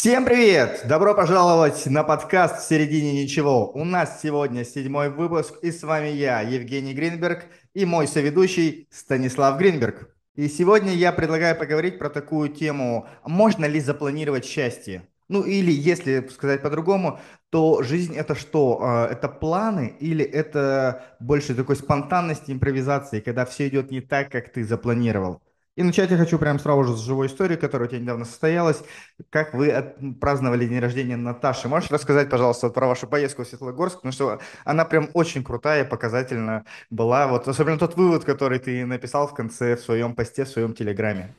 Всем привет! Добро пожаловать на подкаст «В середине ничего». У нас сегодня седьмой выпуск, и с вами я, Евгений Гринберг, и мой соведущий Станислав Гринберг. И сегодня я предлагаю поговорить про такую тему, можно ли запланировать счастье? Ну или, если сказать по-другому, то жизнь это что? А, это планы или это больше такой спонтанности, импровизации, когда все идет не так, как ты запланировал? И начать я хочу прямо сразу же с живой истории, которая у тебя недавно состоялась. Как вы от... праздновали день рождения Наташи? Можешь рассказать, пожалуйста, про вашу поездку в Светлогорск? Потому что она прям очень крутая, показательная была. Вот особенно тот вывод, который ты написал в конце в своем посте, в своем телеграме.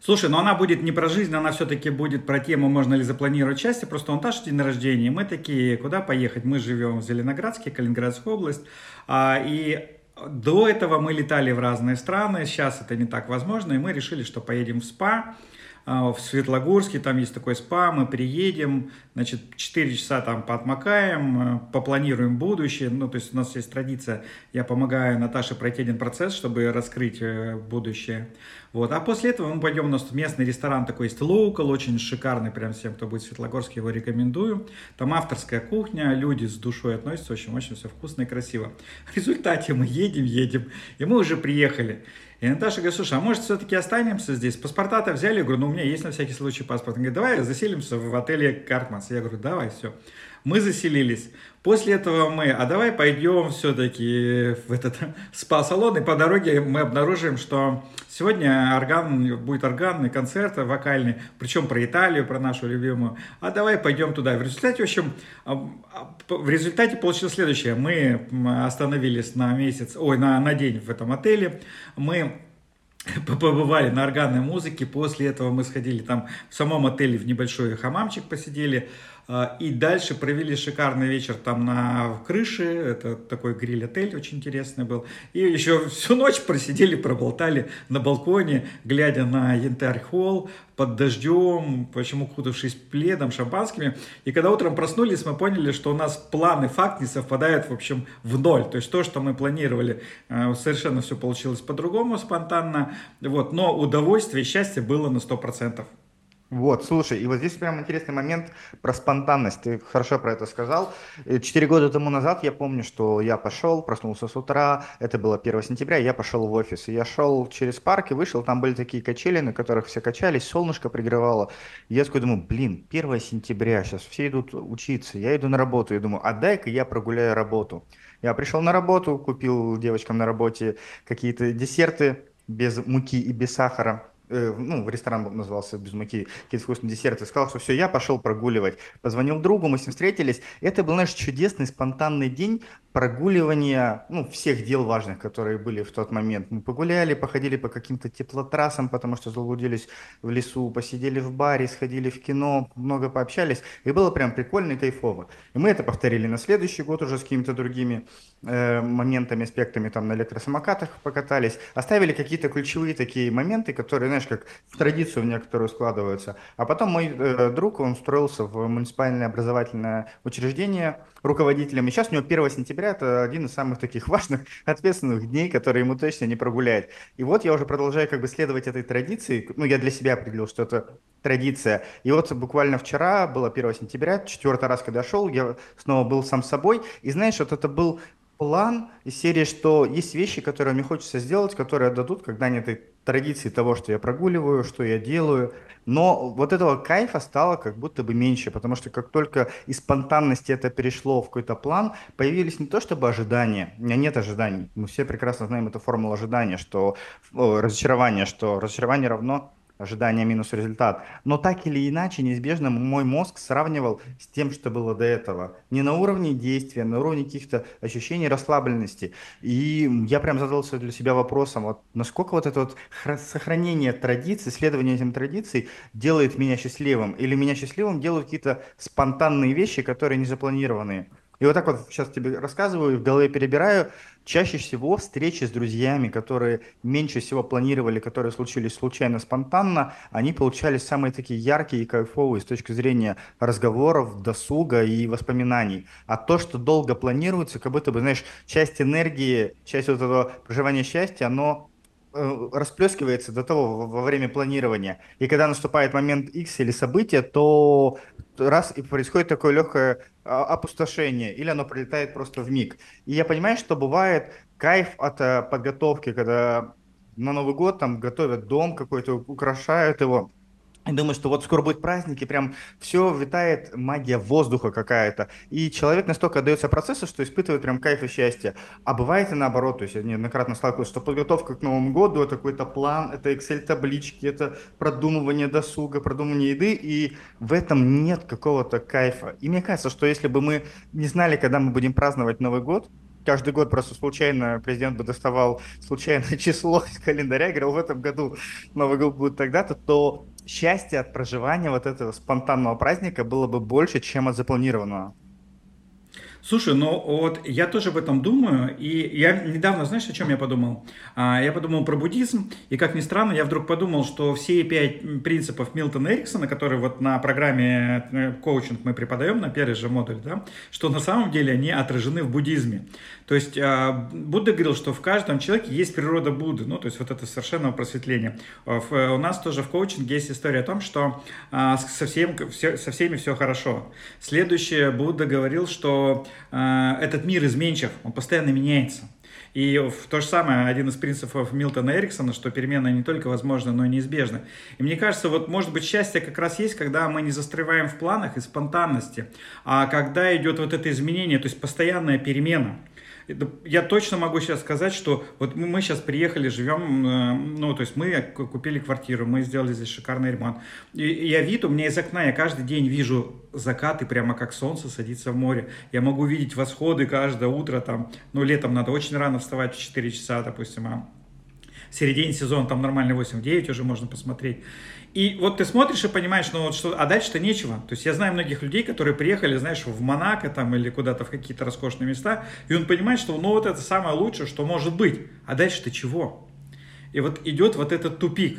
Слушай, но она будет не про жизнь, она все-таки будет про тему, можно ли запланировать счастье. Просто он Наташа день рождения, мы такие, куда поехать? Мы живем в Зеленоградске, Калининградская область. А, и до этого мы летали в разные страны, сейчас это не так возможно, и мы решили, что поедем в СПА, в Светлогорске, там есть такой спа, мы приедем, значит, 4 часа там поотмокаем, э, попланируем будущее, ну, то есть у нас есть традиция, я помогаю Наташе пройти один процесс, чтобы раскрыть э, будущее, вот, а после этого мы пойдем, у нас местный ресторан такой есть, Local, очень шикарный, прям всем, кто будет в Светлогорске, его рекомендую, там авторская кухня, люди с душой относятся, очень-очень все вкусно и красиво. В результате мы едем, едем, и мы уже приехали, и Наташа говорит, слушай, а может все-таки останемся здесь? Паспорта-то взяли, я говорю, ну у меня есть на всякий случай паспорт. Он говорит, давай заселимся в отеле Картманс. Я говорю, давай, все. Мы заселились. После этого мы, а давай пойдем все-таки в этот спа-салон, и по дороге мы обнаружим, что сегодня орган, будет органный концерт вокальный, причем про Италию, про нашу любимую, а давай пойдем туда. В результате, в общем, а, в результате получилось следующее. Мы остановились на месяц, ой, на, на день в этом отеле, мы побывали на органной музыке, после этого мы сходили там в самом отеле в небольшой хамамчик посидели, и дальше провели шикарный вечер там на крыше, это такой гриль-отель очень интересный был. И еще всю ночь просидели, проболтали на балконе, глядя на янтарь-холл, под дождем, почему кутавшись пледом, шампанскими. И когда утром проснулись, мы поняли, что у нас планы, факт не совпадают, в общем, в ноль. То есть то, что мы планировали, э, совершенно все получилось по-другому, спонтанно. Вот. Но удовольствие, счастье было на 100%. Вот, слушай, и вот здесь прям интересный момент про спонтанность. Ты хорошо про это сказал. Э, четыре года тому назад я помню, что я пошел, проснулся с утра, это было 1 сентября, я пошел в офис. И я шел через парк и вышел, там были такие качели, на которых все качались, солнышко пригревало. И я такой думаю, блин, 1 сентября, сейчас все идут учиться, я иду на работу, и думаю, а дай-ка я прогуляю работу. Я пришел на работу, купил девочкам на работе какие-то десерты без муки и без сахара Э, ну, ресторан назывался без муки, какие-то вкусные десерты, сказал, что все, я пошел прогуливать. Позвонил другу, мы с ним встретились. Это был, знаешь, чудесный, спонтанный день прогуливания, ну, всех дел важных, которые были в тот момент. Мы погуляли, походили по каким-то теплотрассам, потому что заблудились в лесу, посидели в баре, сходили в кино, много пообщались. И было прям прикольно и кайфово. И мы это повторили на следующий год уже с какими-то другими э, моментами, аспектами, там, на электросамокатах покатались. Оставили какие-то ключевые такие моменты, которые, знаешь, как в традицию в некоторую складываются. А потом мой э, друг, он устроился в муниципальное образовательное учреждение руководителем. И сейчас у него 1 сентября это один из самых таких важных, ответственных дней, которые ему точно не прогуляет. И вот я уже продолжаю как бы следовать этой традиции. Ну, я для себя определил, что это традиция. И вот буквально вчера, было 1 сентября, четвертый раз, когда шел, я снова был сам собой. И знаешь, вот это был план из серии, что есть вещи, которые мне хочется сделать, которые отдадут когда-нибудь этой традиции того, что я прогуливаю, что я делаю. Но вот этого кайфа стало как будто бы меньше, потому что как только из спонтанности это перешло в какой-то план, появились не то чтобы ожидания, у меня нет ожиданий. Мы все прекрасно знаем эту формулу ожидания, что о, разочарование, что разочарование равно ожидание минус результат. Но так или иначе, неизбежно мой мозг сравнивал с тем, что было до этого. Не на уровне действия, на уровне каких-то ощущений расслабленности. И я прям задался для себя вопросом, вот насколько вот это вот сохранение традиций, следование этим традициям делает меня счастливым? Или меня счастливым делают какие-то спонтанные вещи, которые не запланированные? И вот так вот сейчас тебе рассказываю, в голове перебираю. Чаще всего встречи с друзьями, которые меньше всего планировали, которые случились случайно, спонтанно, они получались самые такие яркие и кайфовые с точки зрения разговоров, досуга и воспоминаний. А то, что долго планируется, как будто бы, знаешь, часть энергии, часть вот этого проживания счастья, оно э, расплескивается до того во время планирования. И когда наступает момент X или событие, то раз и происходит такое легкое а, опустошение, или оно прилетает просто в миг. И я понимаю, что бывает кайф от э, подготовки, когда на Новый год там готовят дом какой-то, украшают его, и думаю, что вот скоро будет праздник, и прям все витает магия воздуха какая-то. И человек настолько отдается процессу, что испытывает прям кайф и счастье. А бывает и наоборот. То есть я неоднократно сталкивался, что подготовка к Новому году – это какой-то план, это Excel-таблички, это продумывание досуга, продумывание еды, и в этом нет какого-то кайфа. И мне кажется, что если бы мы не знали, когда мы будем праздновать Новый год, каждый год просто случайно президент бы доставал случайное число из календаря и говорил, в этом году Новый год будет тогда-то, то счастья от проживания вот этого спонтанного праздника было бы больше, чем от запланированного. Слушай, ну вот я тоже об этом думаю, и я недавно, знаешь, о чем я подумал? А, я подумал про буддизм, и как ни странно, я вдруг подумал, что все пять принципов Милтона Эриксона, которые вот на программе э, коучинг мы преподаем, на первый же модуль, да, что на самом деле они отражены в буддизме. То есть а, Будда говорил, что в каждом человеке есть природа Будды, ну, то есть вот это совершенное просветление. А, э, у нас тоже в коучинге есть история о том, что со, всем, со всеми все хорошо. Следующее, Будда говорил, что Э, этот мир изменчив, он постоянно меняется. И в то же самое, один из принципов Милтона Эриксона, что перемены не только возможны, но и неизбежны. И мне кажется, вот может быть счастье как раз есть, когда мы не застреваем в планах и спонтанности, а когда идет вот это изменение, то есть постоянная перемена я точно могу сейчас сказать, что вот мы сейчас приехали, живем, э, ну, то есть мы купили квартиру, мы сделали здесь шикарный ремонт. И я вид, у меня из окна, я каждый день вижу закаты, прямо как солнце садится в море. Я могу видеть восходы каждое утро, там, ну, летом надо очень рано вставать в 4 часа, допустим, а в середине сезона там нормально 8-9 уже можно посмотреть. И вот ты смотришь и понимаешь, ну вот что, а дальше-то нечего. То есть я знаю многих людей, которые приехали, знаешь, в Монако там или куда-то в какие-то роскошные места, и он понимает, что ну вот это самое лучшее, что может быть. А дальше-то чего? И вот идет вот этот тупик.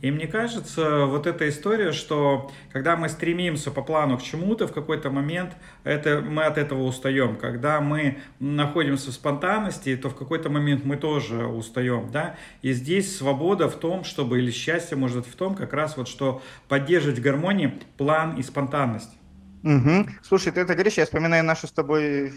И мне кажется, вот эта история, что когда мы стремимся по плану к чему-то, в какой-то момент это, мы от этого устаем. Когда мы находимся в спонтанности, то в какой-то момент мы тоже устаем. Да? И здесь свобода в том, чтобы, или счастье может в том, как раз вот, что поддерживать в гармонии план и спонтанность. Угу. Слушай, ты это говоришь, я вспоминаю нашу с тобой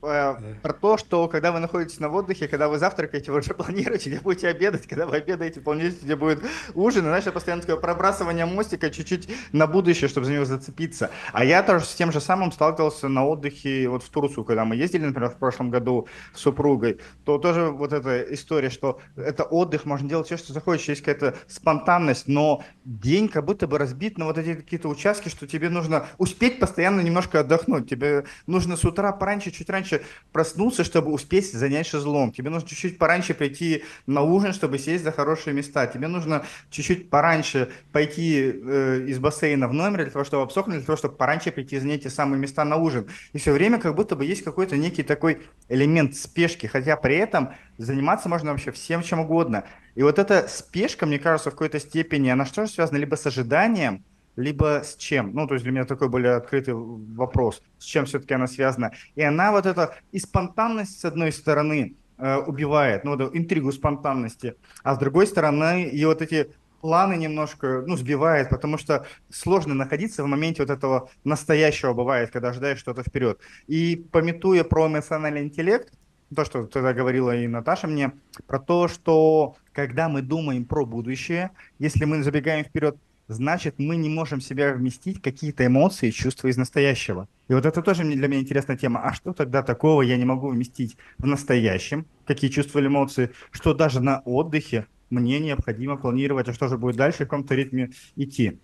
Э, про то, что когда вы находитесь на отдыхе, когда вы завтракаете, вы уже планируете, где будете обедать, когда вы обедаете, планируете, где будет ужин, и, знаешь, постоянно такое пробрасывание мостика чуть-чуть на будущее, чтобы за него зацепиться. А я тоже с тем же самым сталкивался на отдыхе вот в Турцию, когда мы ездили, например, в прошлом году с супругой, то тоже вот эта история, что это отдых, можно делать все, что захочешь, есть какая-то спонтанность, но день как будто бы разбит на вот эти какие-то участки, что тебе нужно успеть постоянно немножко отдохнуть, тебе нужно с утра пораньше, чуть раньше пораньше проснулся, чтобы успеть занять шезлонг. Тебе нужно чуть-чуть пораньше прийти на ужин, чтобы сесть за хорошие места. Тебе нужно чуть-чуть пораньше пойти э, из бассейна в номер для того, чтобы обсохнуть, для того, чтобы пораньше прийти занять те самые места на ужин. И все время как будто бы есть какой-то некий такой элемент спешки, хотя при этом заниматься можно вообще всем чем угодно. И вот эта спешка, мне кажется, в какой-то степени, она что же связана либо с ожиданием, либо с чем? Ну, то есть для меня такой более открытый вопрос, с чем все-таки она связана. И она вот эта и спонтанность, с одной стороны, э, убивает, ну, вот интригу спонтанности, а с другой стороны, и вот эти планы немножко, ну, сбивает, потому что сложно находиться в моменте вот этого настоящего бывает, когда ожидаешь что-то вперед. И пометуя про эмоциональный интеллект, то, что тогда говорила и Наташа мне, про то, что когда мы думаем про будущее, если мы забегаем вперед значит, мы не можем себя вместить какие-то эмоции, чувства из настоящего. И вот это тоже для меня интересная тема. А что тогда такого я не могу вместить в настоящем? Какие чувства или эмоции? Что даже на отдыхе мне необходимо планировать, а что же будет дальше, в каком-то ритме идти?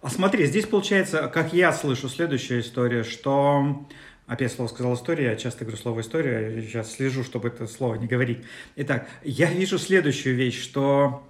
А смотри, здесь получается, как я слышу, следующая история, что Опять слово сказал история, я часто говорю слово история, я сейчас слежу, чтобы это слово не говорить. Итак, я вижу следующую вещь, что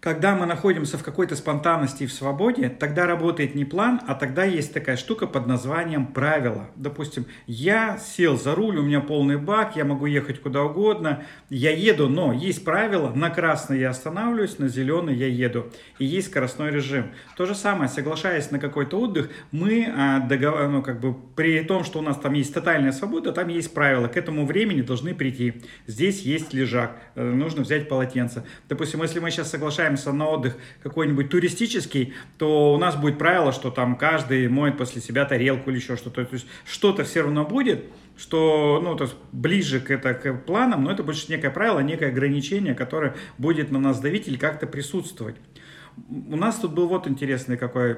когда мы находимся в какой-то спонтанности и в свободе, тогда работает не план, а тогда есть такая штука под названием правила. Допустим, я сел за руль, у меня полный бак, я могу ехать куда угодно, я еду, но есть правило, на красный я останавливаюсь, на зеленый я еду. И есть скоростной режим. То же самое, соглашаясь на какой-то отдых, мы а, договор, ну, как бы, при том, что у нас там есть тотальная свобода, там есть правила. К этому времени должны прийти. Здесь есть лежак, э, нужно взять полотенце. Допустим, если мы сейчас соглашаемся отправимся на отдых какой-нибудь туристический, то у нас будет правило, что там каждый моет после себя тарелку или еще что-то. То есть что-то все равно будет, что, ну, то есть ближе к, это, к планам, но это больше некое правило, некое ограничение, которое будет на нас давить или как-то присутствовать. У нас тут был вот интересный какой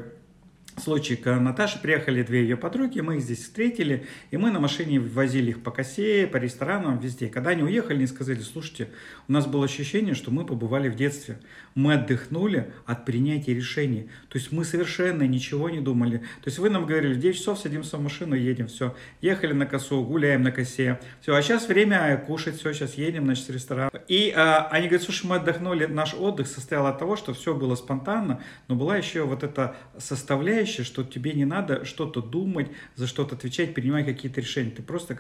случай к Наташе приехали две ее подруги, мы их здесь встретили, и мы на машине возили их по косе, по ресторанам, везде. Когда они уехали, они сказали, слушайте, у нас было ощущение, что мы побывали в детстве. Мы отдохнули от принятия решений. То есть мы совершенно ничего не думали. То есть вы нам говорили, в 9 часов садимся в машину, едем, все. Ехали на косу, гуляем на косе. Все, а сейчас время кушать, все, сейчас едем, значит, в ресторан. И а, они говорят, слушай, мы отдохнули, наш отдых состоял от того, что все было спонтанно, но была еще вот эта составляющая, составляющая, что тебе не надо что-то думать, за что-то отвечать, принимать какие-то решения. Ты просто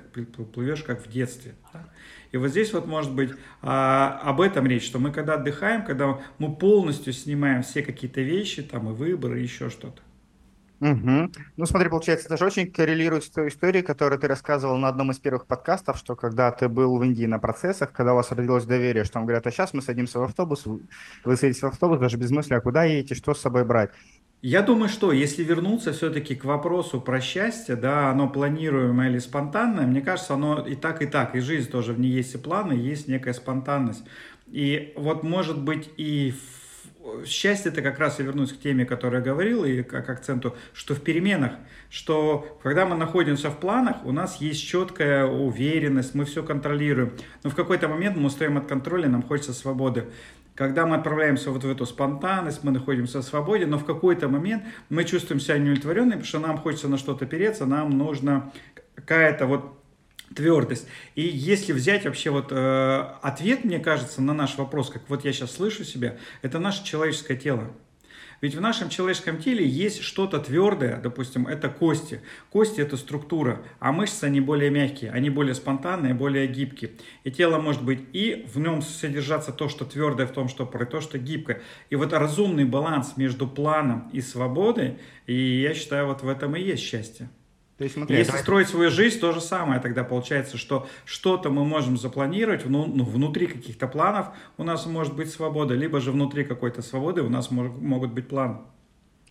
плывешь как в детстве. И вот здесь вот может быть а, об этом речь, что мы когда отдыхаем, когда мы полностью снимаем все какие-то вещи, там и выборы, и еще что-то. Угу. Ну, смотри, получается, это же очень коррелирует с той историей, которую ты рассказывал на одном из первых подкастов, что когда ты был в Индии на процессах, когда у вас родилось доверие, что там говорят, а сейчас мы садимся в автобус, вы садитесь в автобус даже без мысли, а куда едете, что с собой брать. Я думаю, что если вернуться все-таки к вопросу про счастье, да, оно планируемое или спонтанное, мне кажется, оно и так, и так, и жизнь тоже, в ней есть и планы, есть некая спонтанность. И вот может быть и счастье это как раз и вернусь к теме, которую я говорил, и как акценту, что в переменах, что когда мы находимся в планах, у нас есть четкая уверенность, мы все контролируем. Но в какой-то момент мы устаем от контроля, нам хочется свободы. Когда мы отправляемся вот в эту спонтанность, мы находимся в свободе, но в какой-то момент мы чувствуем себя неудовлетворенными, потому что нам хочется на что-то переться, нам нужна какая-то вот твердость. И если взять вообще вот э, ответ, мне кажется, на наш вопрос, как вот я сейчас слышу себя, это наше человеческое тело. Ведь в нашем человеческом теле есть что-то твердое, допустим, это кости. Кости это структура, а мышцы они более мягкие, они более спонтанные, более гибкие. И тело может быть и в нем содержаться то, что твердое в том, что про то, что гибкое. И вот разумный баланс между планом и свободой, и я считаю, вот в этом и есть счастье. То есть, смотри, Если давай... строить свою жизнь, то же самое. Тогда получается, что что-то мы можем запланировать, ну, ну, внутри каких-то планов у нас может быть свобода, либо же внутри какой-то свободы у нас мож, могут быть планы.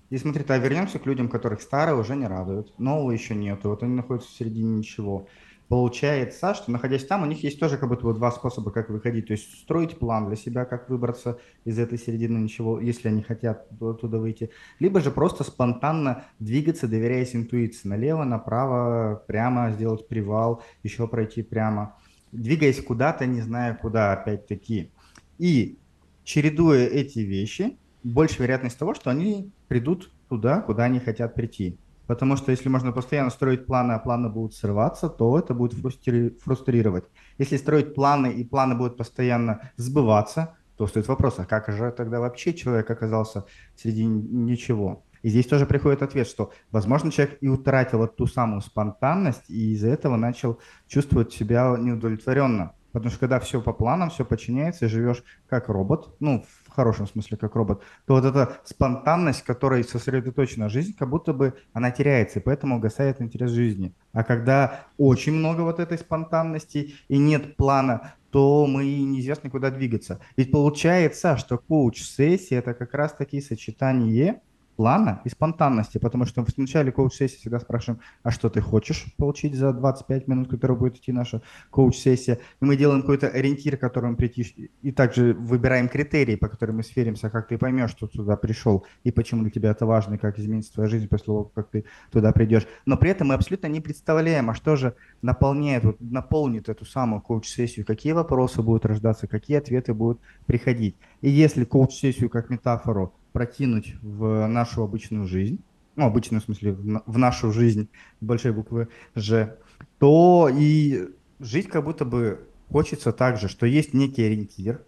И смотри, то вернемся к людям, которых старые уже не радуют, нового еще нету, вот они находятся в середине ничего. Получается, что находясь там, у них есть тоже как будто бы два способа, как выходить. То есть строить план для себя, как выбраться из этой середины ничего, если они хотят оттуда выйти. Либо же просто спонтанно двигаться, доверяясь интуиции. Налево, направо, прямо сделать привал, еще пройти прямо. Двигаясь куда-то, не зная куда, опять-таки. И чередуя эти вещи, больше вероятность того, что они придут туда, куда они хотят прийти. Потому что если можно постоянно строить планы, а планы будут срываться, то это будет фрустри... фрустрировать. Если строить планы, и планы будут постоянно сбываться, то стоит вопрос, а как же тогда вообще человек оказался среди ничего? И здесь тоже приходит ответ, что, возможно, человек и утратил эту самую спонтанность, и из-за этого начал чувствовать себя неудовлетворенно. Потому что когда все по планам, все подчиняется, и живешь как робот, ну, в хорошем смысле как робот, то вот эта спонтанность, которой сосредоточена жизнь, как будто бы она теряется, и поэтому угасает интерес жизни. А когда очень много вот этой спонтанности и нет плана, то мы неизвестно куда двигаться. Ведь получается, что коуч-сессия – это как раз-таки сочетание плана и спонтанности, потому что в начале коуч-сессии всегда спрашиваем, а что ты хочешь получить за 25 минут, которая будет идти наша коуч-сессия. И мы делаем какой-то ориентир, к которому прийти, и также выбираем критерии, по которым мы сверимся, как ты поймешь, что туда пришел, и почему для тебя это важно, и как изменится твоя жизнь после того, как ты туда придешь. Но при этом мы абсолютно не представляем, а что же наполняет, вот, наполнит эту самую коуч-сессию, какие вопросы будут рождаться, какие ответы будут приходить. И если коуч-сессию как метафору прокинуть в нашу обычную жизнь, ну, обычную в смысле, в нашу жизнь большой буквы «Ж», то и жить как будто бы хочется так же, что есть некий ориентир,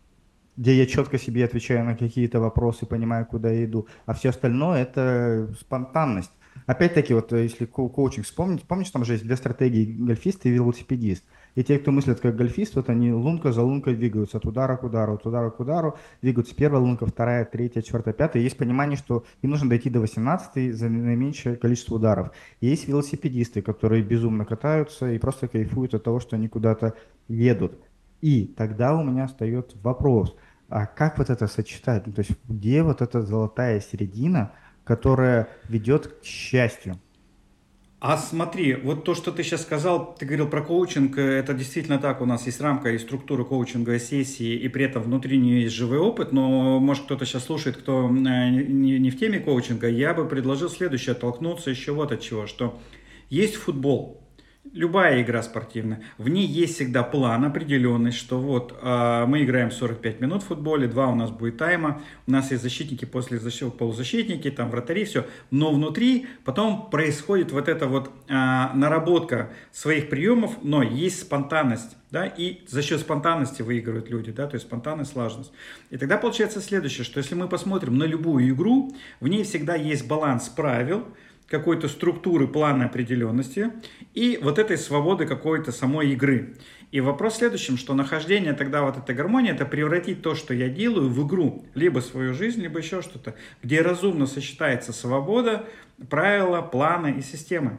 где я четко себе отвечаю на какие-то вопросы, понимаю, куда я иду, а все остальное это спонтанность. Опять-таки, вот э, если ко коучинг вспомнить, помнишь, там же есть две стратегии, гольфист и велосипедист. И те, кто мыслят как гольфист, вот они лунка за лункой двигаются от удара к удару, от удара к удару, двигаются первая лунка, вторая, третья, четвертая, пятая. Есть понимание, что им нужно дойти до 18 за наименьшее количество ударов. Есть велосипедисты, которые безумно катаются и просто кайфуют от того, что они куда-то едут. И тогда у меня встает вопрос, а как вот это сочетать? Ну, то есть где вот эта золотая середина, которая ведет к счастью? А смотри, вот то, что ты сейчас сказал, ты говорил про коучинг, э, это действительно так, у нас есть рамка и структура коучинговой сессии, и при этом внутри нее есть живой опыт, но может кто-то сейчас слушает, кто э, не, не в теме коучинга, я бы предложил следующее, оттолкнуться еще вот от чего, что есть футбол, Любая игра спортивная, в ней есть всегда план определенный, что вот э, мы играем 45 минут в футболе, два у нас будет тайма, у нас есть защитники после защиты, полузащитники, там вратари, все, но внутри потом происходит вот эта вот э, наработка своих приемов, но есть спонтанность, да, и за счет спонтанности выигрывают люди, да, то есть спонтанность, слаженность. И тогда получается следующее, что если мы посмотрим на любую игру, в ней всегда есть баланс правил, какой-то структуры, плана определенности и вот этой свободы какой-то самой игры. И вопрос в следующем, что нахождение тогда вот этой гармонии, это превратить то, что я делаю, в игру, либо свою жизнь, либо еще что-то, где разумно сочетается свобода, правила, планы и системы.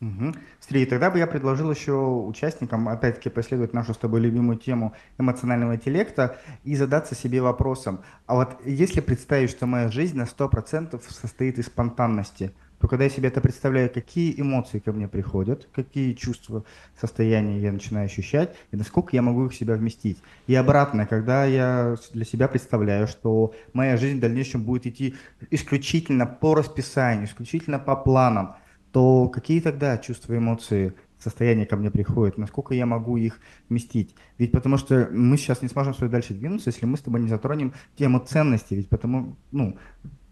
Угу. Смотри, тогда бы я предложил еще участникам, опять-таки, последовать нашу с тобой любимую тему эмоционального интеллекта и задаться себе вопросом, а вот если представить, что моя жизнь на 100% состоит из спонтанности – то когда я себе это представляю, какие эмоции ко мне приходят, какие чувства, состояния я начинаю ощущать, и насколько я могу их в себя вместить. И обратно, когда я для себя представляю, что моя жизнь в дальнейшем будет идти исключительно по расписанию, исключительно по планам, то какие тогда чувства, эмоции, состояния ко мне приходят, насколько я могу их вместить. Ведь потому что мы сейчас не сможем с тобой дальше двинуться, если мы с тобой не затронем тему ценности. Ведь потому, ну,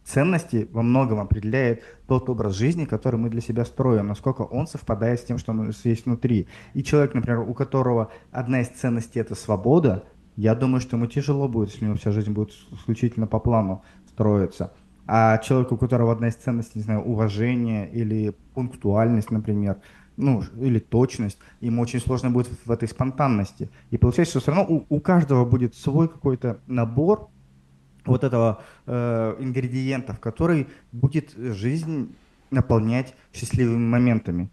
ценности во многом определяет тот образ жизни, который мы для себя строим, насколько он совпадает с тем, что у нас есть внутри. И человек, например, у которого одна из ценностей – это свобода, я думаю, что ему тяжело будет, если у него вся жизнь будет исключительно по плану строиться. А человек, у которого одна из ценностей, не знаю, уважение или пунктуальность, например, ну, или точность, ему очень сложно будет в этой спонтанности. И получается, что все равно у, у каждого будет свой какой-то набор вот этого э, ингредиентов, который будет жизнь наполнять счастливыми моментами.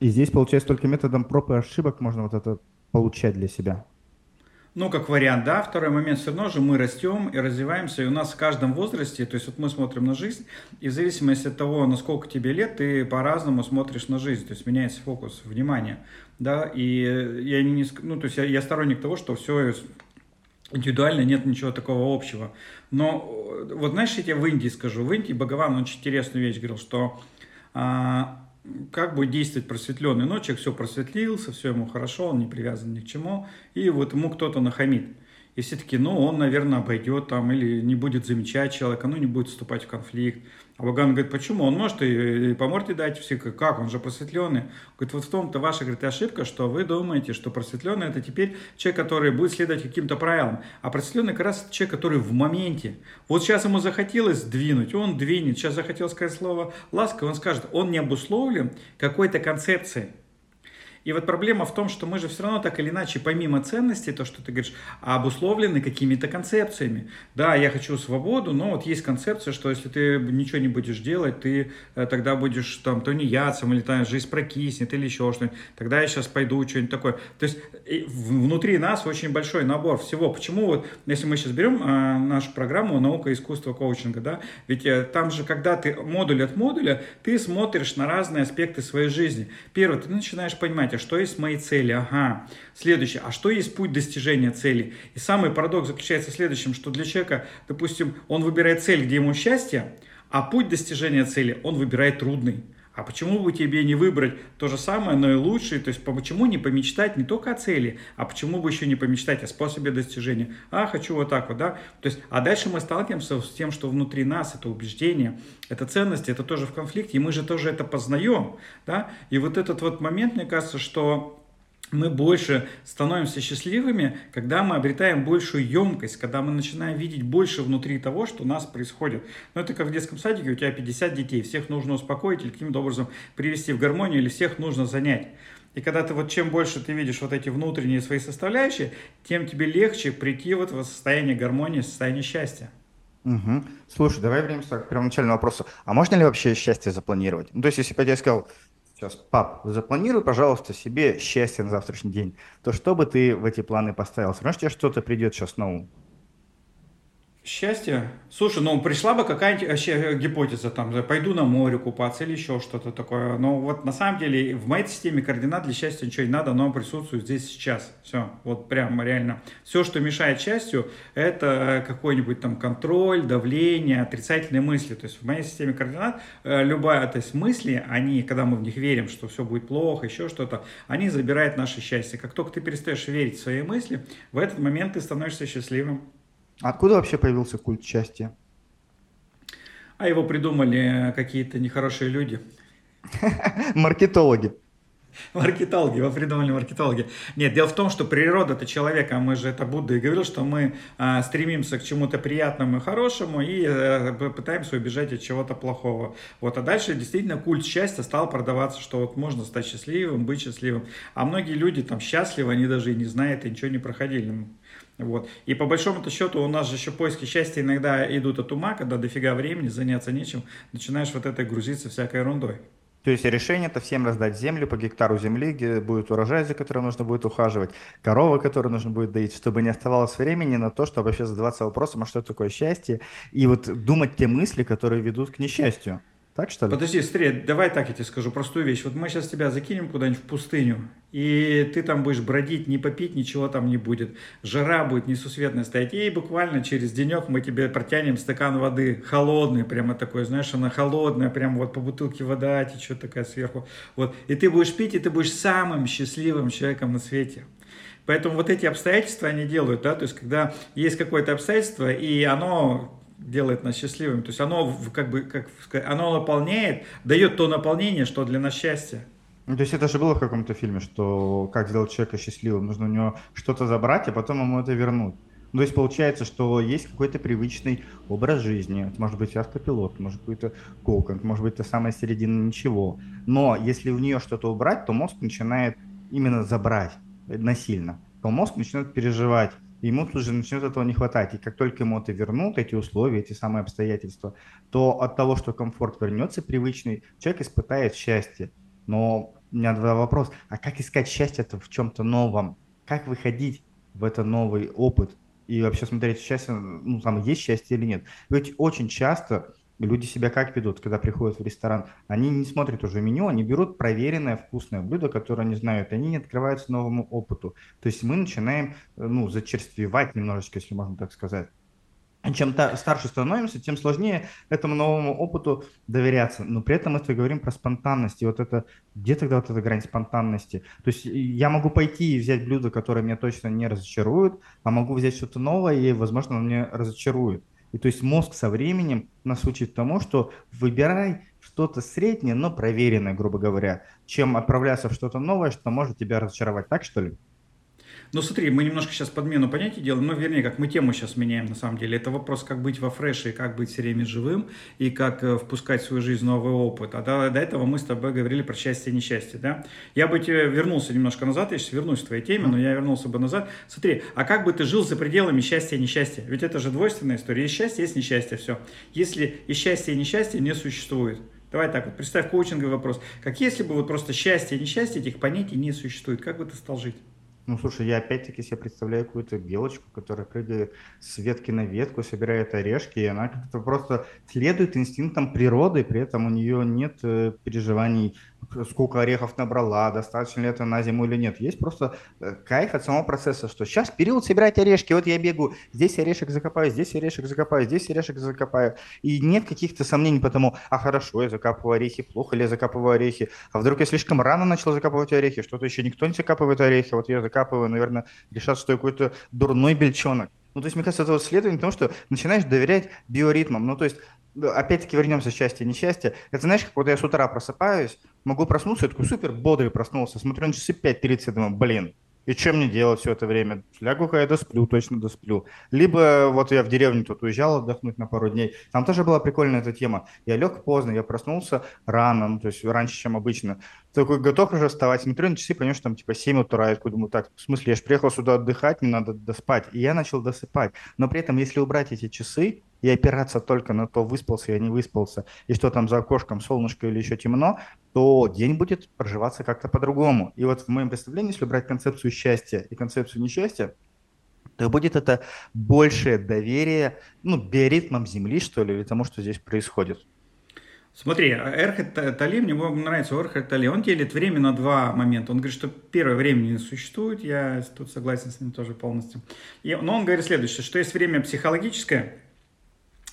И здесь, получается, только методом проб и ошибок можно вот это получать для себя. Ну, как вариант, да. Второй момент, все равно же мы растем и развиваемся, и у нас в каждом возрасте, то есть вот мы смотрим на жизнь, и в зависимости от того, насколько тебе лет, ты по-разному смотришь на жизнь, то есть меняется фокус внимания, да, и я не, ну, то есть я, я сторонник того, что все индивидуально нет ничего такого общего. Но э, вот знаешь, я тебе в Индии скажу. В Индии Бхагаван очень интересную вещь говорил, что а, как будет действовать просветленный. Но человек все просветлился, все ему хорошо, он не привязан ни к чему, и вот ему кто-то нахамит. И все таки ну, он, наверное, обойдет там или не будет замечать человека, ну, не будет вступать в конфликт. А Баган говорит, почему? Он может и, и по морде дать все, как, он же просветленный. Говорит, вот в том-то ваша, говорит, ошибка, что вы думаете, что просветленный это теперь человек, который будет следовать каким-то правилам. А просветленный как раз человек, который в моменте. Вот сейчас ему захотелось двинуть, он двинет. Сейчас захотел сказать слово ласка, он скажет, он не обусловлен какой-то концепцией. И вот проблема в том, что мы же все равно так или иначе, помимо ценностей, то, что ты говоришь, обусловлены какими-то концепциями. Да, я хочу свободу, но вот есть концепция, что если ты ничего не будешь делать, ты э, тогда будешь там то не яцем, или там жизнь прокиснет, или еще что-нибудь. Тогда я сейчас пойду что-нибудь такое. То есть внутри нас очень большой набор всего. Почему вот, если мы сейчас берем э, нашу программу «Наука, искусство, коучинга», да, ведь э, там же, когда ты модуль от модуля, ты смотришь на разные аспекты своей жизни. Первое, ты начинаешь понимать, а что есть мои цели? Ага. Следующее, а что есть путь достижения цели? И самый парадокс заключается в следующем, что для человека, допустим, он выбирает цель, где ему счастье, а путь достижения цели он выбирает трудный. А почему бы тебе не выбрать то же самое, но и лучшее? То есть почему не помечтать не только о цели, а почему бы еще не помечтать о способе достижения? А, хочу вот так вот, да? То есть, а дальше мы сталкиваемся с тем, что внутри нас это убеждение, это ценности, это тоже в конфликте, и мы же тоже это познаем, да? И вот этот вот момент, мне кажется, что мы больше становимся счастливыми, когда мы обретаем большую емкость, когда мы начинаем видеть больше внутри того, что у нас происходит. Но это как в детском садике, у тебя 50 детей, всех нужно успокоить или каким-то образом привести в гармонию, или всех нужно занять. И когда ты вот чем больше ты видишь вот эти внутренние свои составляющие, тем тебе легче прийти вот в состояние гармонии, состояние счастья. Угу. Слушай, давай вернемся к первоначальному вопросу. А можно ли вообще счастье запланировать? Ну, то есть, если бы я сказал, Сейчас, пап, запланируй, пожалуйста, себе счастье на завтрашний день. То что бы ты в эти планы поставил? Все равно тебе что-то придет сейчас на ум. Счастье? Слушай, ну пришла бы какая-нибудь вообще гипотеза, там, пойду на море купаться или еще что-то такое. Но вот на самом деле в моей системе координат для счастья ничего не надо, оно присутствует здесь сейчас. Все, вот прям реально. Все, что мешает счастью, это какой-нибудь там контроль, давление, отрицательные мысли. То есть в моей системе координат э, любая, то есть мысли, они, когда мы в них верим, что все будет плохо, еще что-то, они забирают наше счастье. Как только ты перестаешь верить в свои мысли, в этот момент ты становишься счастливым. Откуда вообще появился культ счастья? А его придумали какие-то нехорошие люди. Маркетологи. Маркетологи, его придумали маркетологи. Нет, дело в том, что природа это человека, мы же это Будда и говорил, что мы а, стремимся к чему-то приятному и хорошему и а, пытаемся убежать от чего-то плохого. Вот, а дальше действительно культ счастья стал продаваться, что вот можно стать счастливым, быть счастливым. А многие люди там счастливы, они даже и не знают, и ничего не проходили. Вот. И по большому-то счету у нас же еще поиски счастья иногда идут от ума, когда дофига времени, заняться нечем, начинаешь вот этой грузиться всякой ерундой. То есть решение это всем раздать землю по гектару земли, где будет урожай, за которым нужно будет ухаживать, корова, которую нужно будет доить, чтобы не оставалось времени на то, чтобы вообще задаваться вопросом, а что такое счастье, и вот думать те мысли, которые ведут к несчастью. Так что ли? Подожди, смотри, давай так я тебе скажу простую вещь. Вот мы сейчас тебя закинем куда-нибудь в пустыню, и ты там будешь бродить, не попить, ничего там не будет. Жара будет несусветная стоять. И буквально через денек мы тебе протянем стакан воды холодный, прямо такой, знаешь, она холодная, прямо вот по бутылке вода течет такая сверху. Вот. И ты будешь пить, и ты будешь самым счастливым человеком на свете. Поэтому вот эти обстоятельства они делают, да, то есть когда есть какое-то обстоятельство, и оно делает нас счастливыми. То есть оно как бы, как сказать, оно наполняет, дает то наполнение, что для нас счастье. Ну, то есть это же было в каком-то фильме, что как сделать человека счастливым, нужно у него что-то забрать, а потом ему это вернуть. Ну, то есть получается, что есть какой-то привычный образ жизни. Это может быть автопилот, может быть это коконг, может быть это самая середина ничего. Но если у нее что-то убрать, то мозг начинает именно забрать насильно. То мозг начинает переживать ему тут же начнет этого не хватать. И как только ему это вернут, эти условия, эти самые обстоятельства, то от того, что комфорт вернется привычный, человек испытает счастье. Но у меня два вопроса. А как искать счастье-то в чем-то новом? Как выходить в это новый опыт? И вообще смотреть, счастье, ну, там есть счастье или нет. Ведь очень часто люди себя как ведут, когда приходят в ресторан? Они не смотрят уже меню, они берут проверенное вкусное блюдо, которое они знают, и они не открываются новому опыту. То есть мы начинаем, э, ну, зачерствевать немножечко, если можно так сказать. Чем старше становимся, тем сложнее этому новому опыту доверяться. Но при этом мы говорим про спонтанность. И вот это, где тогда вот эта грань спонтанности? То есть я могу пойти и взять блюдо, которое меня точно не разочарует, а могу взять что-то новое, и, возможно, оно меня разочарует. И то есть мозг со временем нас учит тому, что выбирай что-то среднее, но проверенное, грубо говоря, чем отправляться в что-то новое, что может тебя разочаровать. Так что ли? Ну смотри, мы немножко сейчас подмену понятий делаем, ну вернее, как мы тему сейчас меняем на самом деле. Это вопрос, как быть во фреше, как быть все время живым, и как э, впускать в свою жизнь новый опыт. А до, до этого мы с тобой говорили про счастье и несчастье, да? Я бы тебе вернулся немножко назад, я сейчас вернусь к твоей теме, но я вернулся бы назад. Смотри, а как бы ты жил за пределами счастья и несчастья? Ведь это же двойственная история. Есть счастье, есть несчастье, все. Если и счастье, и несчастье не существует, Давай так вот, представь коучинговый вопрос. Как если бы вот просто счастье и несчастье этих понятий не существует, как бы ты стал жить? Ну, слушай, я опять-таки себе представляю какую-то белочку, которая прыгает с ветки на ветку, собирает орешки, и она как-то просто следует инстинктам природы, при этом у нее нет э, переживаний сколько орехов набрала, достаточно ли это на зиму или нет. Есть просто э, кайф от самого процесса, что сейчас период собирать орешки, вот я бегу, здесь орешек закопаю, здесь орешек закопаю, здесь орешек закопаю. И нет каких-то сомнений по тому, а хорошо, я закапываю орехи, плохо ли я закапываю орехи, а вдруг я слишком рано начал закапывать орехи, что-то еще никто не закапывает орехи, вот я закапываю, наверное, решат, что я какой-то дурной бельчонок. Ну, то есть, мне кажется, это вот следование тому, что начинаешь доверять биоритмам. Ну, то есть, опять-таки вернемся и несчастье. Это знаешь, как вот я с утра просыпаюсь, могу проснуться, я такой супер бодрый проснулся, смотрю на часы 5.30, думаю, блин, и что мне делать все это время? Лягу-ка я досплю, точно досплю. Либо вот я в деревню тут уезжал отдохнуть на пару дней. Там тоже была прикольная эта тема. Я лег поздно, я проснулся рано, ну, то есть раньше, чем обычно. Такой готов уже вставать. Смотрю на часы, понимаешь, там типа 7 утра. Я такой думаю, так, в смысле, я же приехал сюда отдыхать, мне надо доспать. И я начал досыпать. Но при этом, если убрать эти часы, и опираться только на то, выспался я не выспался, и что там за окошком, солнышко или еще темно, то день будет проживаться как-то по-другому. И вот в моем представлении, если брать концепцию счастья и концепцию несчастья, то будет это большее доверие ну, биоритмам Земли, что ли, или тому, что здесь происходит. Смотри, Эрхет Тали, мне нравится Эрхет Тали, он делит время на два момента. Он говорит, что первое время не существует, я тут согласен с ним тоже полностью. И, но он говорит следующее, что есть время психологическое,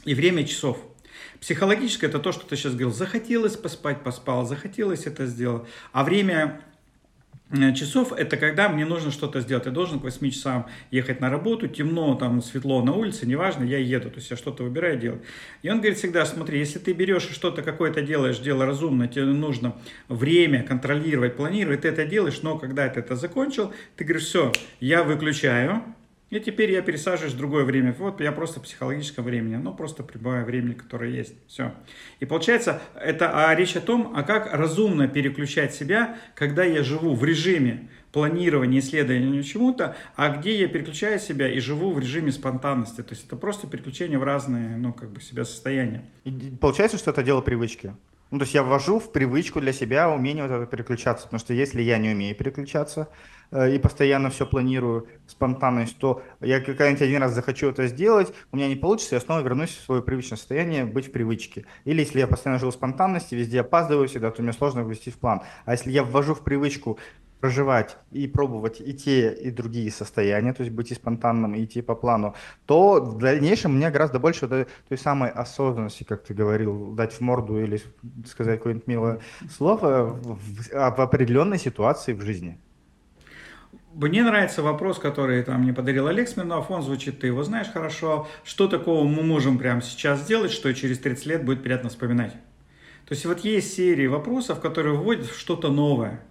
и время часов. Психологическое это то, что ты сейчас говорил. Захотелось поспать, поспал, захотелось это сделать. А время э, часов это когда мне нужно что-то сделать. Я должен к 8 часам ехать на работу, темно, там светло на улице, неважно, я еду, то есть я что-то выбираю делать. И он говорит всегда, смотри, если ты берешь что-то какое-то делаешь, дело разумно, тебе нужно время контролировать, планировать, ты это делаешь, но когда ты это закончил, ты говоришь, все, я выключаю, и теперь я пересаживаюсь в другое время. Вот я просто психологическое времени, ну просто прибавляю времени, которое есть. Все. И получается, это а, речь о том, а как разумно переключать себя, когда я живу в режиме планирования, исследования чему-то, а где я переключаю себя и живу в режиме спонтанности. То есть это просто переключение в разные, ну, как бы себя состояния. И получается, что это дело привычки. Ну, то есть я ввожу в привычку для себя умение вот это переключаться, потому что если я не умею переключаться и постоянно все планирую, спонтанность, то я когда-нибудь один раз захочу это сделать, у меня не получится, я снова вернусь в свое привычное состояние быть в привычке. Или если я постоянно жил в спонтанности, везде опаздываю всегда, то мне сложно ввести в план. А если я ввожу в привычку проживать и пробовать и те, и другие состояния, то есть быть и спонтанным, и идти по плану, то в дальнейшем мне гораздо больше той самой осознанности, как ты говорил, дать в морду или сказать какое-нибудь милое слово в, в, в определенной ситуации в жизни. Мне нравится вопрос, который там мне подарил Олег Смирнов, он звучит, ты его знаешь хорошо. Что такого мы можем прямо сейчас сделать, что через 30 лет будет приятно вспоминать? То есть вот есть серии вопросов, которые вводят в что-то новое.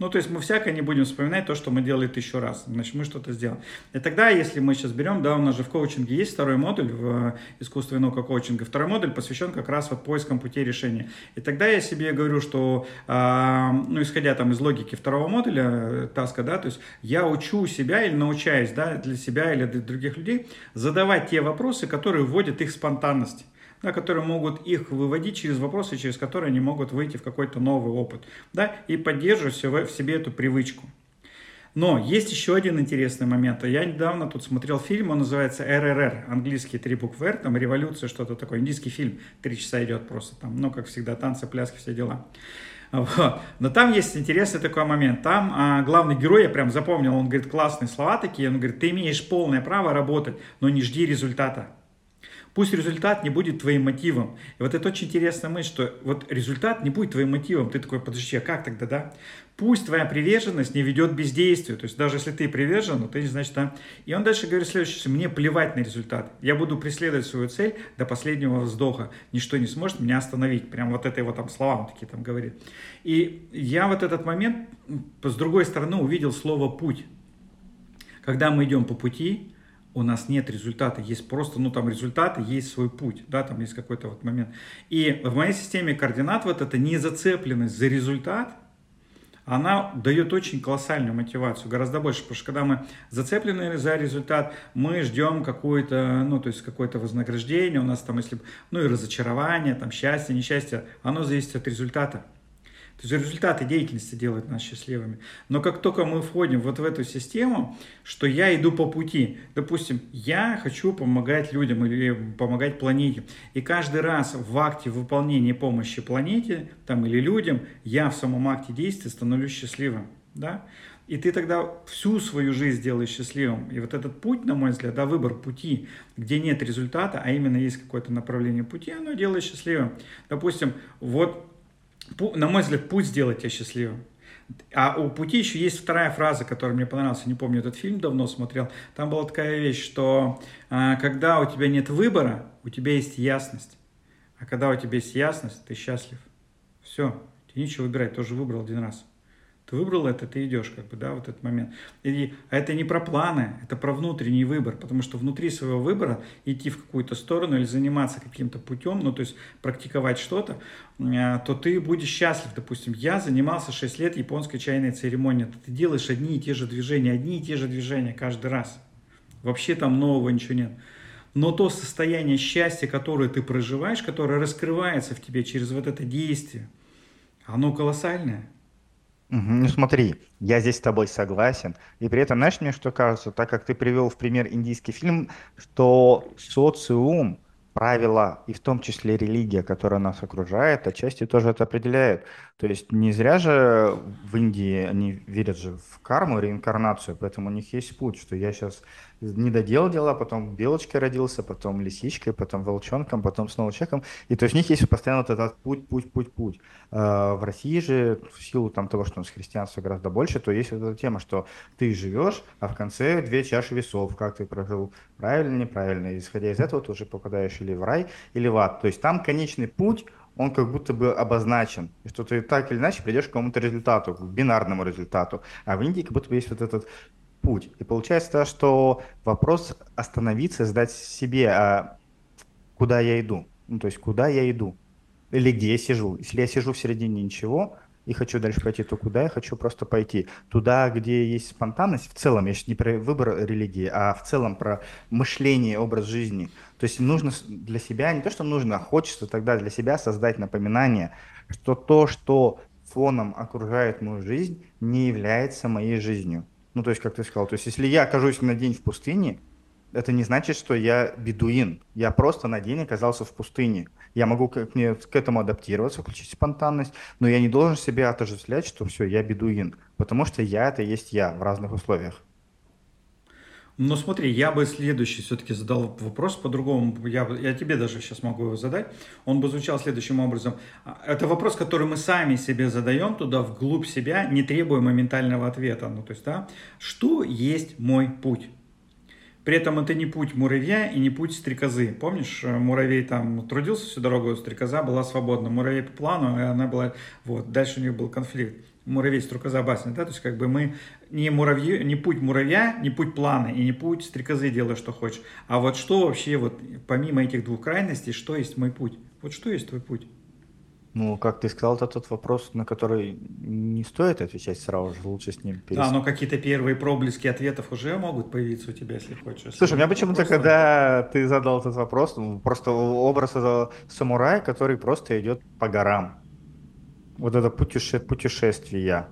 Ну, то есть мы всякое не будем вспоминать то, что мы делали тысячу раз. Значит, мы что-то сделаем. И тогда, если мы сейчас берем, да, у нас же в коучинге есть второй модуль в э, искусстве и наука коучинга. Второй модуль посвящен как раз вот поискам путей решения. И тогда я себе говорю, что, э, ну, исходя там из логики второго модуля, э, таска, да, то есть я учу себя или научаюсь, да, для себя или для других людей задавать те вопросы, которые вводят их спонтанность да, которые могут их выводить через вопросы, через которые они могут выйти в какой-то новый опыт, да, и поддерживать в себе эту привычку. Но есть еще один интересный момент. Я недавно тут смотрел фильм, он называется РРР, английский три буквы Р, там революция, что-то такое, индийский фильм, три часа идет просто там, ну, как всегда, танцы, пляски, все дела. Вот. Но там есть интересный такой момент. Там а, главный герой, я прям запомнил, он говорит классные слова такие, он говорит, ты имеешь полное право работать, но не жди результата. Пусть результат не будет твоим мотивом. И вот это очень интересная мысль, что вот результат не будет твоим мотивом. Ты такой, подожди, а как тогда, да? Пусть твоя приверженность не ведет к бездействию. То есть даже если ты привержен, но ты, значит, там... И он дальше говорит следующее, мне плевать на результат. Я буду преследовать свою цель до последнего вздоха. Ничто не сможет меня остановить. Прям вот это его там слова он такие там говорит. И я вот этот момент с другой стороны увидел слово «путь». Когда мы идем по пути, у нас нет результата, есть просто, ну там результаты, есть свой путь, да, там есть какой-то вот момент. И в моей системе координат вот эта незацепленность за результат, она дает очень колоссальную мотивацию, гораздо больше, потому что когда мы зацеплены за результат, мы ждем какое-то, ну, то есть какое-то вознаграждение, у нас там, если, ну, и разочарование, там, счастье, несчастье, оно зависит от результата. То есть результаты деятельности делают нас счастливыми. Но как только мы входим вот в эту систему, что я иду по пути, допустим, я хочу помогать людям или помогать планете, и каждый раз в акте выполнения помощи планете там, или людям я в самом акте действия становлюсь счастливым. Да? И ты тогда всю свою жизнь делаешь счастливым. И вот этот путь, на мой взгляд, да, выбор пути, где нет результата, а именно есть какое-то направление пути, оно делает счастливым. Допустим, вот на мой взгляд, путь сделать тебя счастливым. А у пути еще есть вторая фраза, которая мне понравилась. Не помню, этот фильм давно смотрел. Там была такая вещь, что а, когда у тебя нет выбора, у тебя есть ясность. А когда у тебя есть ясность, ты счастлив. Все, тебе нечего выбирать, тоже выбрал один раз. Ты выбрал это, ты идешь, как бы, да, вот этот момент. И, а это не про планы, это про внутренний выбор, потому что внутри своего выбора идти в какую-то сторону или заниматься каким-то путем, ну, то есть практиковать что-то, э, то ты будешь счастлив. Допустим, я занимался 6 лет японской чайной церемонией. Ты делаешь одни и те же движения, одни и те же движения каждый раз. Вообще там нового ничего нет. Но то состояние счастья, которое ты проживаешь, которое раскрывается в тебе через вот это действие, оно колоссальное. Мгм. Ну смотри, я здесь с тобой согласен. И при этом, знаешь, мне что кажется, так как ты привел в пример индийский фильм, что социум, правила и в том числе религия, которая нас окружает, отчасти тоже это определяет. То есть не зря же в Индии они верят же в карму, реинкарнацию, поэтому у них есть путь, что я сейчас не доделал дела, потом белочкой родился, потом лисичкой, потом волчонком, потом снова человеком. И то есть у них есть постоянно вот этот путь, путь, путь, путь. А в России же, в силу там, того, что у нас христианства гораздо больше, то есть вот эта тема, что ты живешь, а в конце две чаши весов, как ты прожил, правильно, неправильно. И исходя из этого ты уже попадаешь или в рай, или в ад. То есть там конечный путь, он как будто бы обозначен, и что ты так или иначе придешь к какому-то результату, к бинарному результату. А в Индии как будто бы есть вот этот путь. И получается, что вопрос остановиться, задать себе, а куда я иду? Ну, то есть, куда я иду? Или где я сижу? Если я сижу в середине ничего и хочу дальше пойти, то куда я хочу просто пойти? Туда, где есть спонтанность, в целом, я сейчас не про выбор религии, а в целом про мышление, образ жизни. То есть нужно для себя, не то, что нужно, а хочется тогда для себя создать напоминание, что то, что фоном окружает мою жизнь, не является моей жизнью. Ну, то есть, как ты сказал, то есть, если я окажусь на день в пустыне, это не значит, что я бедуин. Я просто на день оказался в пустыне. Я могу к, к этому адаптироваться, включить спонтанность, но я не должен себя отождествлять, что все, я бедуин. Потому что я это есть я в разных условиях. Но смотри, я бы следующий все-таки задал вопрос по-другому. Я, я тебе даже сейчас могу его задать. Он бы звучал следующим образом. Это вопрос, который мы сами себе задаем туда, вглубь себя, не требуя моментального ответа. Ну, то есть, да, что есть мой путь? При этом это не путь муравья и не путь стрекозы. Помнишь, э, муравей там трудился всю дорогу, стрекоза была свободна. Муравей по плану, и она была... Вот, дальше у нее был конфликт муравей стрекоза басня, да, то есть как бы мы не муравьи, не путь муравья, не путь плана и не путь стрекозы делай, что хочешь, а вот что вообще вот помимо этих двух крайностей, что есть мой путь? Вот что есть твой путь? Ну, как ты сказал, это тот вопрос, на который не стоит отвечать сразу же, лучше с ним перейти. Да, но какие-то первые проблески ответов уже могут появиться у тебя, если хочешь. Слушай, у меня почему-то, когда ты задал этот вопрос, ну, просто образ этого самурая, который просто идет по горам вот это путеше путешествие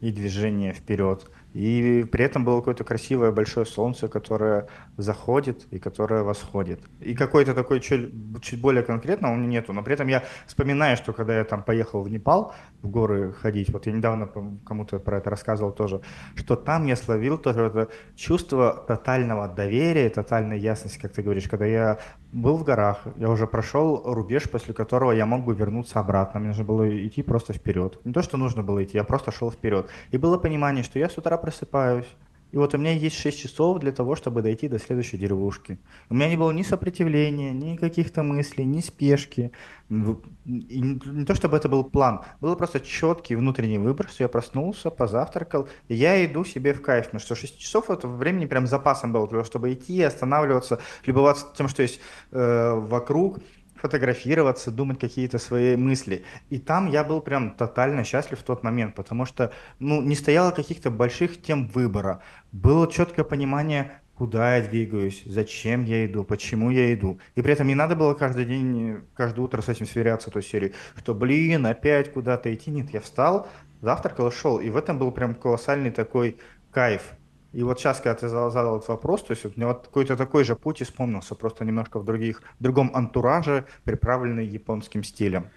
и движение вперед. И при этом было какое-то красивое большое солнце, которое заходит и которое восходит. И какой-то такой чуть, чуть более конкретно у меня нету. Но при этом я вспоминаю, что когда я там поехал в Непал в горы ходить, вот я недавно кому-то про это рассказывал тоже, что там я словил тоже это чувство тотального доверия, тотальной ясности, как ты говоришь, когда я был в горах, я уже прошел рубеж, после которого я мог бы вернуться обратно. Мне нужно было идти просто вперед. Не то, что нужно было идти, я просто шел вперед. И было понимание, что я с утра просыпаюсь, и вот у меня есть 6 часов для того, чтобы дойти до следующей деревушки. У меня не было ни сопротивления, ни каких-то мыслей, ни спешки. И не то, чтобы это был план. Был просто четкий внутренний выбор, что я проснулся, позавтракал, и я иду себе в кайф. Потому что 6 часов это времени прям запасом было, чтобы идти, останавливаться, любоваться тем, что есть э, вокруг фотографироваться, думать какие-то свои мысли. И там я был прям тотально счастлив в тот момент, потому что ну, не стояло каких-то больших тем выбора. Было четкое понимание, куда я двигаюсь, зачем я иду, почему я иду. И при этом не надо было каждый день, каждое утро с этим сверяться, той серии, что, блин, опять куда-то идти. Нет, я встал, завтракал шел. И в этом был прям колоссальный такой кайф. И вот сейчас, когда ты задал этот вопрос, то есть вот мне вот какой-то такой же путь вспомнился, просто немножко в других, в другом антураже, приправленный японским стилем.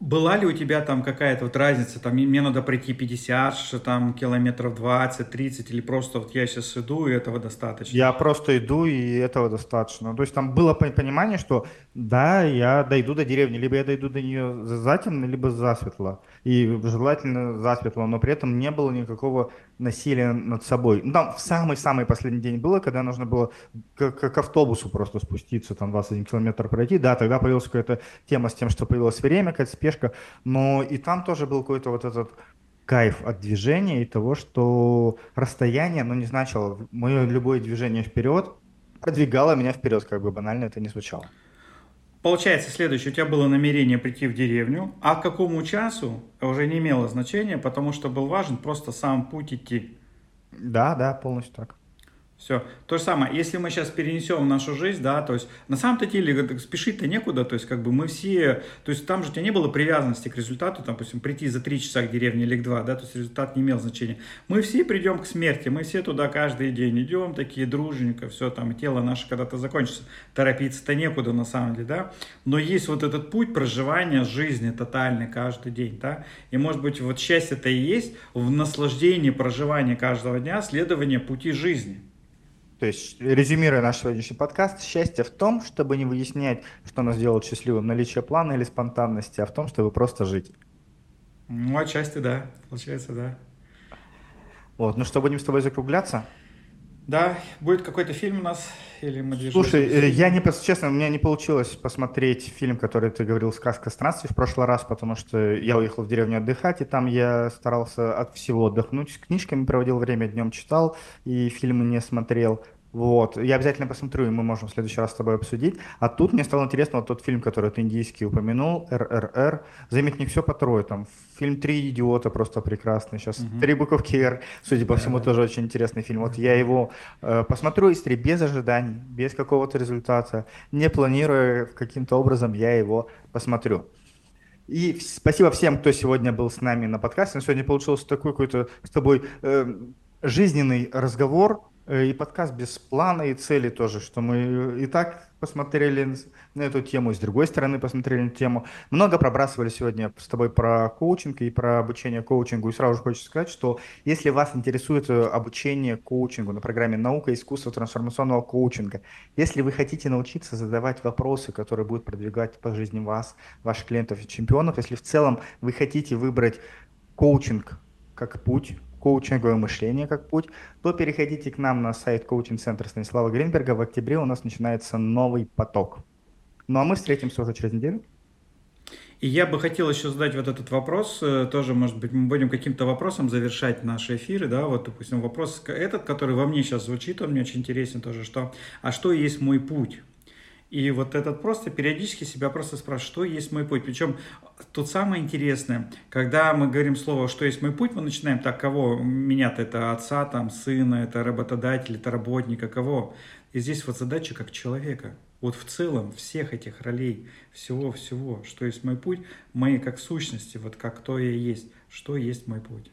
была ли у тебя там какая-то вот разница, там мне надо пройти 50, там километров 20, 30, или просто вот я сейчас иду, и этого достаточно? Я просто иду, и этого достаточно. То есть там было понимание, что да, я дойду до деревни, либо я дойду до нее затемно, либо засветло. И желательно засветло, но при этом не было никакого насилия над собой. Ну, там в самый-самый последний день было, когда нужно было к, к, к автобусу просто спуститься, там 21 километр пройти. Да, тогда появилась какая-то тема с тем, что появилось время, какая-то спешка, но и там тоже был какой-то вот этот кайф от движения и того, что расстояние, ну, не значило, мое любое движение вперед продвигало меня вперед, как бы банально это не звучало. Получается, следующее, у тебя было намерение прийти в деревню, а к какому часу уже не имело значения, потому что был важен просто сам путь идти. Да, да, полностью так. Все. То же самое, если мы сейчас перенесем нашу жизнь, да, то есть на самом-то деле спешить-то некуда, то есть как бы мы все, то есть там же у тебя не было привязанности к результату, там, допустим, прийти за три часа к деревне или к два, да, то есть результат не имел значения. Мы все придем к смерти, мы все туда каждый день идем, такие дружненько, все там, тело наше когда-то закончится, торопиться-то некуда на самом деле, да, но есть вот этот путь проживания жизни тотальный каждый день, да, и может быть вот счастье-то и есть в наслаждении проживания каждого дня, следования пути жизни. То есть, резюмируя наш сегодняшний подкаст, счастье в том, чтобы не выяснять, что нас делает счастливым, наличие плана или спонтанности, а в том, чтобы просто жить. Ну, отчасти да, получается, да. Вот, ну что, будем с тобой закругляться? Да, будет какой-то фильм у нас, или мы движемся? Слушай, э, я не, честно, у меня не получилось посмотреть фильм, который ты говорил, «Сказка странствий» в прошлый раз, потому что я уехал в деревню отдыхать, и там я старался от всего отдохнуть, с книжками проводил время, днем читал, и фильмы не смотрел. Вот, я обязательно посмотрю, и мы можем в следующий раз с тобой обсудить. А тут мне стало интересно вот тот фильм, который ты индийский упомянул, РРР. Заметь, не все по трое, там фильм «Три идиота» просто прекрасный. Сейчас угу. «Три буковки Р», судя по всему, тоже очень интересный фильм. Вот я его э, посмотрю из без ожиданий, без какого-то результата, не планируя каким-то образом, я его посмотрю. И спасибо всем, кто сегодня был с нами на подкасте. Сегодня получился такой какой-то с тобой э, жизненный разговор, и подкаст без плана и цели тоже, что мы и так посмотрели на эту тему, и с другой стороны посмотрели на тему. Много пробрасывали сегодня с тобой про коучинг и про обучение коучингу. И сразу же хочется сказать, что если вас интересует э, обучение коучингу на программе «Наука и искусство трансформационного коучинга», если вы хотите научиться задавать вопросы, которые будут продвигать по жизни вас, ваших клиентов и чемпионов, если в целом вы хотите выбрать коучинг как путь, коучинговое мышление как путь, то переходите к нам на сайт коучинг-центра Станислава Гринберга. В октябре у нас начинается новый поток. Ну а мы встретимся уже через неделю. И я бы хотел еще задать вот этот вопрос, э, тоже, может быть, мы будем каким-то вопросом завершать наши эфиры, да, вот, допустим, вопрос этот, который во мне сейчас звучит, он мне очень интересен тоже, что, а что есть мой путь? И вот этот просто периодически себя просто спрашивает, что есть мой путь. Причем тут самое интересное, когда мы говорим слово «что есть мой путь», мы начинаем так, кого меня-то это отца, там, сына, это работодатель, это работника, кого. И здесь вот задача как человека. Вот в целом всех этих ролей, всего-всего, что есть мой путь, мои как сущности, вот как кто я есть, что есть мой путь.